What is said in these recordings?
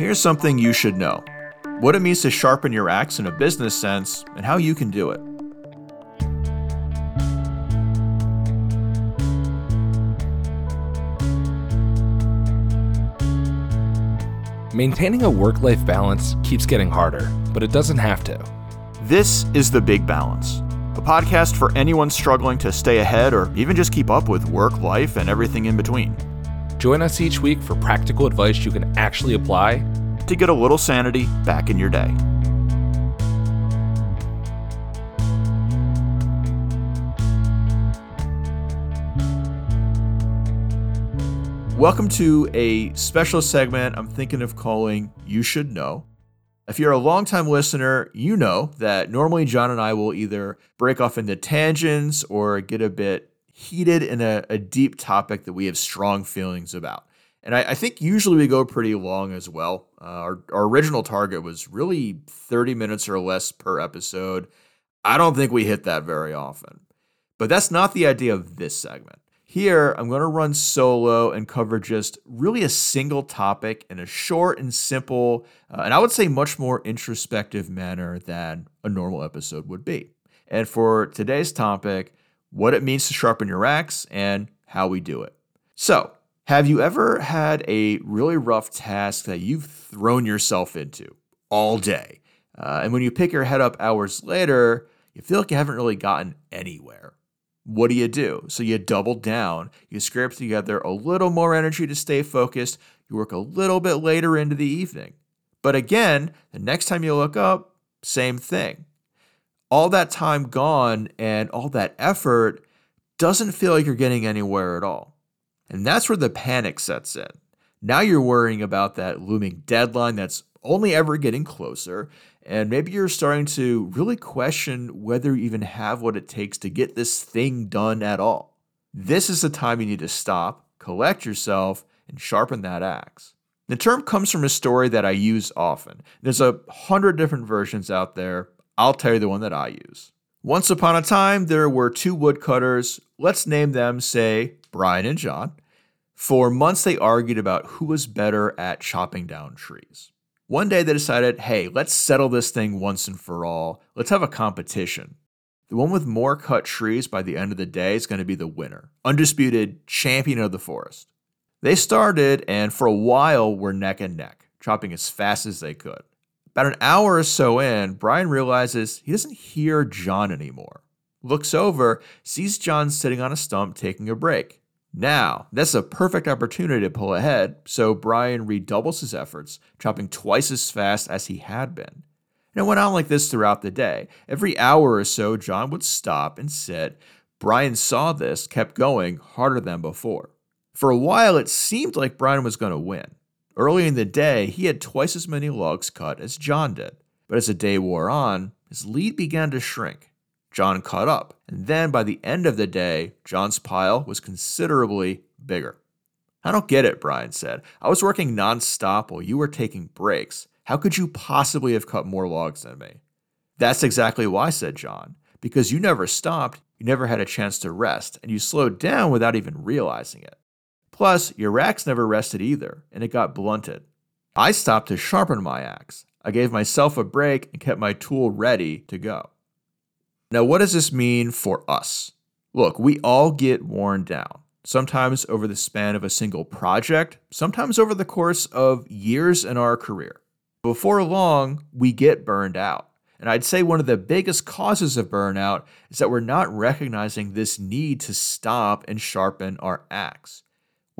Here's something you should know what it means to sharpen your axe in a business sense, and how you can do it. Maintaining a work life balance keeps getting harder, but it doesn't have to. This is The Big Balance, a podcast for anyone struggling to stay ahead or even just keep up with work, life, and everything in between. Join us each week for practical advice you can actually apply to get a little sanity back in your day. Welcome to a special segment I'm thinking of calling You Should Know. If you're a longtime listener, you know that normally John and I will either break off into tangents or get a bit heated in a, a deep topic that we have strong feelings about. And I, I think usually we go pretty long as well. Uh, our, our original target was really 30 minutes or less per episode. I don't think we hit that very often. But that's not the idea of this segment. Here, I'm going to run solo and cover just really a single topic in a short and simple, uh, and I would say much more introspective manner than a normal episode would be. And for today's topic, what it means to sharpen your axe and how we do it. So, have you ever had a really rough task that you've thrown yourself into all day? Uh, and when you pick your head up hours later, you feel like you haven't really gotten anywhere what do you do? So you double down, you scrape together a little more energy to stay focused, you work a little bit later into the evening. But again, the next time you look up, same thing. All that time gone and all that effort doesn't feel like you're getting anywhere at all. And that's where the panic sets in. Now you're worrying about that looming deadline that's only ever getting closer. And maybe you're starting to really question whether you even have what it takes to get this thing done at all. This is the time you need to stop, collect yourself, and sharpen that axe. The term comes from a story that I use often. There's a hundred different versions out there. I'll tell you the one that I use. Once upon a time, there were two woodcutters. Let's name them, say, Brian and John. For months, they argued about who was better at chopping down trees. One day they decided, hey, let's settle this thing once and for all. Let's have a competition. The one with more cut trees by the end of the day is going to be the winner, undisputed champion of the forest. They started and for a while were neck and neck, chopping as fast as they could. About an hour or so in, Brian realizes he doesn't hear John anymore. Looks over, sees John sitting on a stump taking a break. Now, that's a perfect opportunity to pull ahead, so Brian redoubles his efforts, chopping twice as fast as he had been. And it went on like this throughout the day. Every hour or so, John would stop and sit. Brian saw this, kept going harder than before. For a while, it seemed like Brian was going to win. Early in the day, he had twice as many logs cut as John did. But as the day wore on, his lead began to shrink. John caught up, and then by the end of the day, John's pile was considerably bigger. I don't get it, Brian said. I was working nonstop while you were taking breaks. How could you possibly have cut more logs than me? That's exactly why, said John. Because you never stopped, you never had a chance to rest, and you slowed down without even realizing it. Plus, your axe never rested either, and it got blunted. I stopped to sharpen my axe. I gave myself a break and kept my tool ready to go. Now, what does this mean for us? Look, we all get worn down, sometimes over the span of a single project, sometimes over the course of years in our career. Before long, we get burned out. And I'd say one of the biggest causes of burnout is that we're not recognizing this need to stop and sharpen our axe.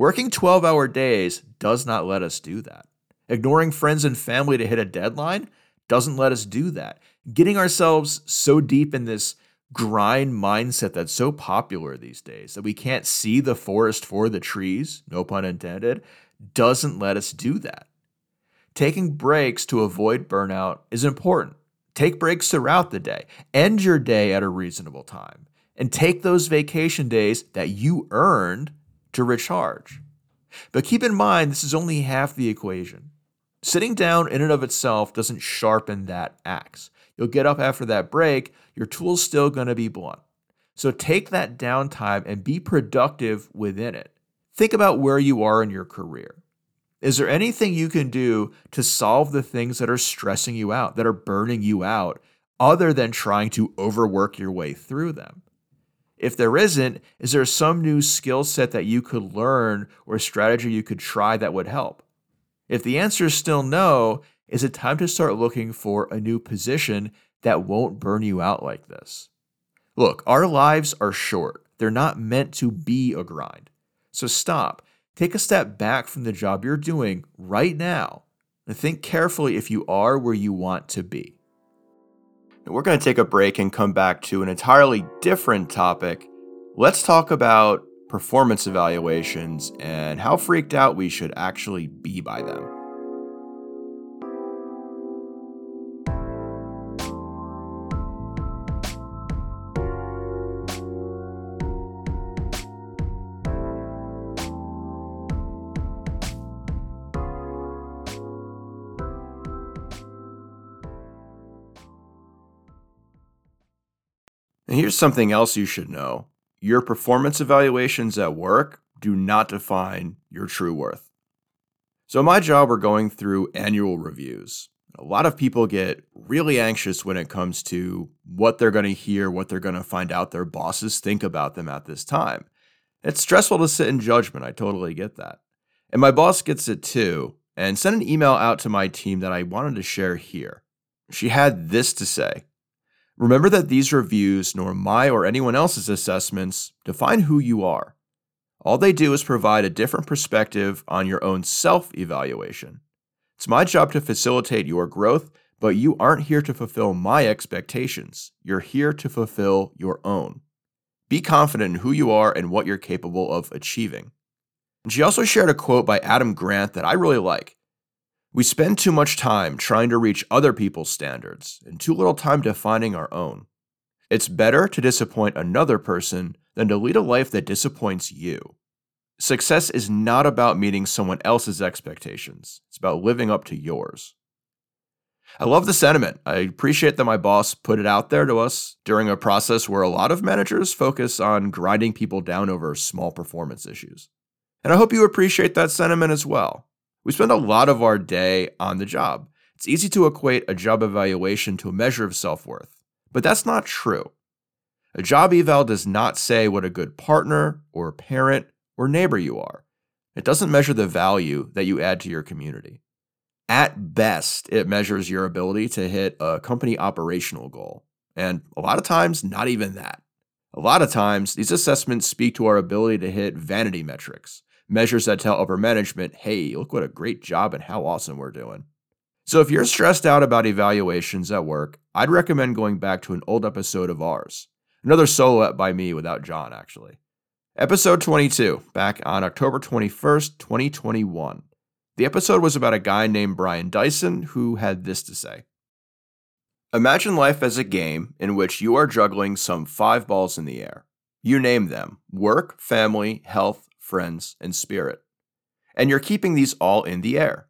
Working 12 hour days does not let us do that. Ignoring friends and family to hit a deadline doesn't let us do that getting ourselves so deep in this grind mindset that's so popular these days that we can't see the forest for the trees, no pun intended, doesn't let us do that. Taking breaks to avoid burnout is important. Take breaks throughout the day. End your day at a reasonable time. And take those vacation days that you earned to recharge. But keep in mind, this is only half the equation. Sitting down in and of itself doesn't sharpen that axe. You'll get up after that break, your tool's still going to be blunt. So take that downtime and be productive within it. Think about where you are in your career. Is there anything you can do to solve the things that are stressing you out, that are burning you out, other than trying to overwork your way through them? If there isn't, is there some new skill set that you could learn or strategy you could try that would help? If the answer is still no, is it time to start looking for a new position that won't burn you out like this? Look, our lives are short. They're not meant to be a grind. So stop, take a step back from the job you're doing right now, and think carefully if you are where you want to be. And we're going to take a break and come back to an entirely different topic. Let's talk about performance evaluations and how freaked out we should actually be by them. And here's something else you should know your performance evaluations at work do not define your true worth. So, my job, we're going through annual reviews. A lot of people get really anxious when it comes to what they're going to hear, what they're going to find out their bosses think about them at this time. It's stressful to sit in judgment. I totally get that. And my boss gets it too, and sent an email out to my team that I wanted to share here. She had this to say Remember that these reviews, nor my or anyone else's assessments, define who you are. All they do is provide a different perspective on your own self evaluation. It's my job to facilitate your growth, but you aren't here to fulfill my expectations. You're here to fulfill your own. Be confident in who you are and what you're capable of achieving. And she also shared a quote by Adam Grant that I really like. We spend too much time trying to reach other people's standards and too little time defining our own. It's better to disappoint another person than to lead a life that disappoints you. Success is not about meeting someone else's expectations, it's about living up to yours. I love the sentiment. I appreciate that my boss put it out there to us during a process where a lot of managers focus on grinding people down over small performance issues. And I hope you appreciate that sentiment as well. We spend a lot of our day on the job. It's easy to equate a job evaluation to a measure of self worth, but that's not true. A job eval does not say what a good partner or parent or neighbor you are. It doesn't measure the value that you add to your community. At best, it measures your ability to hit a company operational goal. And a lot of times, not even that. A lot of times, these assessments speak to our ability to hit vanity metrics, measures that tell upper management, hey, look what a great job and how awesome we're doing. So if you're stressed out about evaluations at work, I'd recommend going back to an old episode of ours. Another solo by me without John, actually. Episode 22, back on October 21st, 2021. The episode was about a guy named Brian Dyson who had this to say Imagine life as a game in which you are juggling some five balls in the air. You name them work, family, health, friends, and spirit. And you're keeping these all in the air.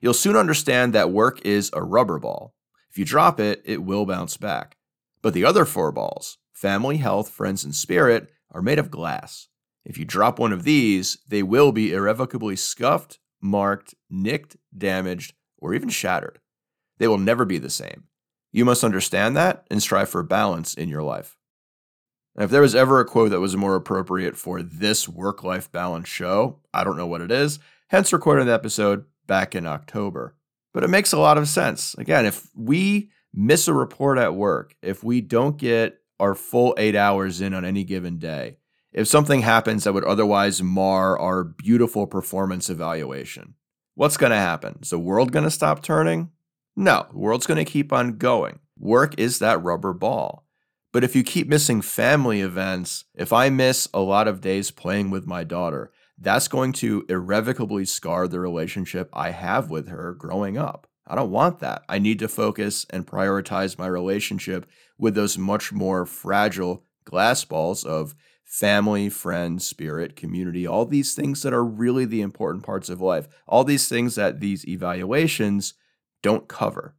You'll soon understand that work is a rubber ball. If you drop it, it will bounce back. But the other four balls, family, health, friends, and spirit, are made of glass. If you drop one of these, they will be irrevocably scuffed, marked, nicked, damaged, or even shattered. They will never be the same. You must understand that and strive for balance in your life. And if there was ever a quote that was more appropriate for this work life balance show, I don't know what it is. Hence, recording the episode back in October. But it makes a lot of sense. Again, if we miss a report at work, if we don't get our full eight hours in on any given day, if something happens that would otherwise mar our beautiful performance evaluation, what's going to happen? Is the world going to stop turning? No, the world's going to keep on going. Work is that rubber ball. But if you keep missing family events, if I miss a lot of days playing with my daughter, that's going to irrevocably scar the relationship I have with her growing up. I don't want that. I need to focus and prioritize my relationship with those much more fragile glass balls of family, friends, spirit, community, all these things that are really the important parts of life, all these things that these evaluations don't cover.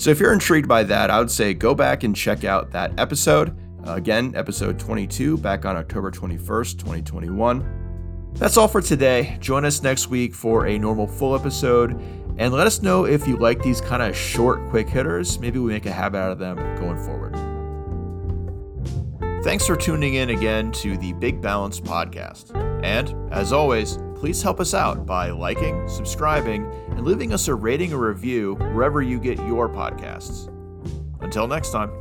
So if you're intrigued by that, I would say go back and check out that episode. Uh, again, episode 22, back on October 21st, 2021. That's all for today. Join us next week for a normal full episode. And let us know if you like these kind of short, quick hitters. Maybe we make a habit out of them going forward. Thanks for tuning in again to the Big Balance Podcast. And as always, please help us out by liking, subscribing, and leaving us a rating or review wherever you get your podcasts. Until next time.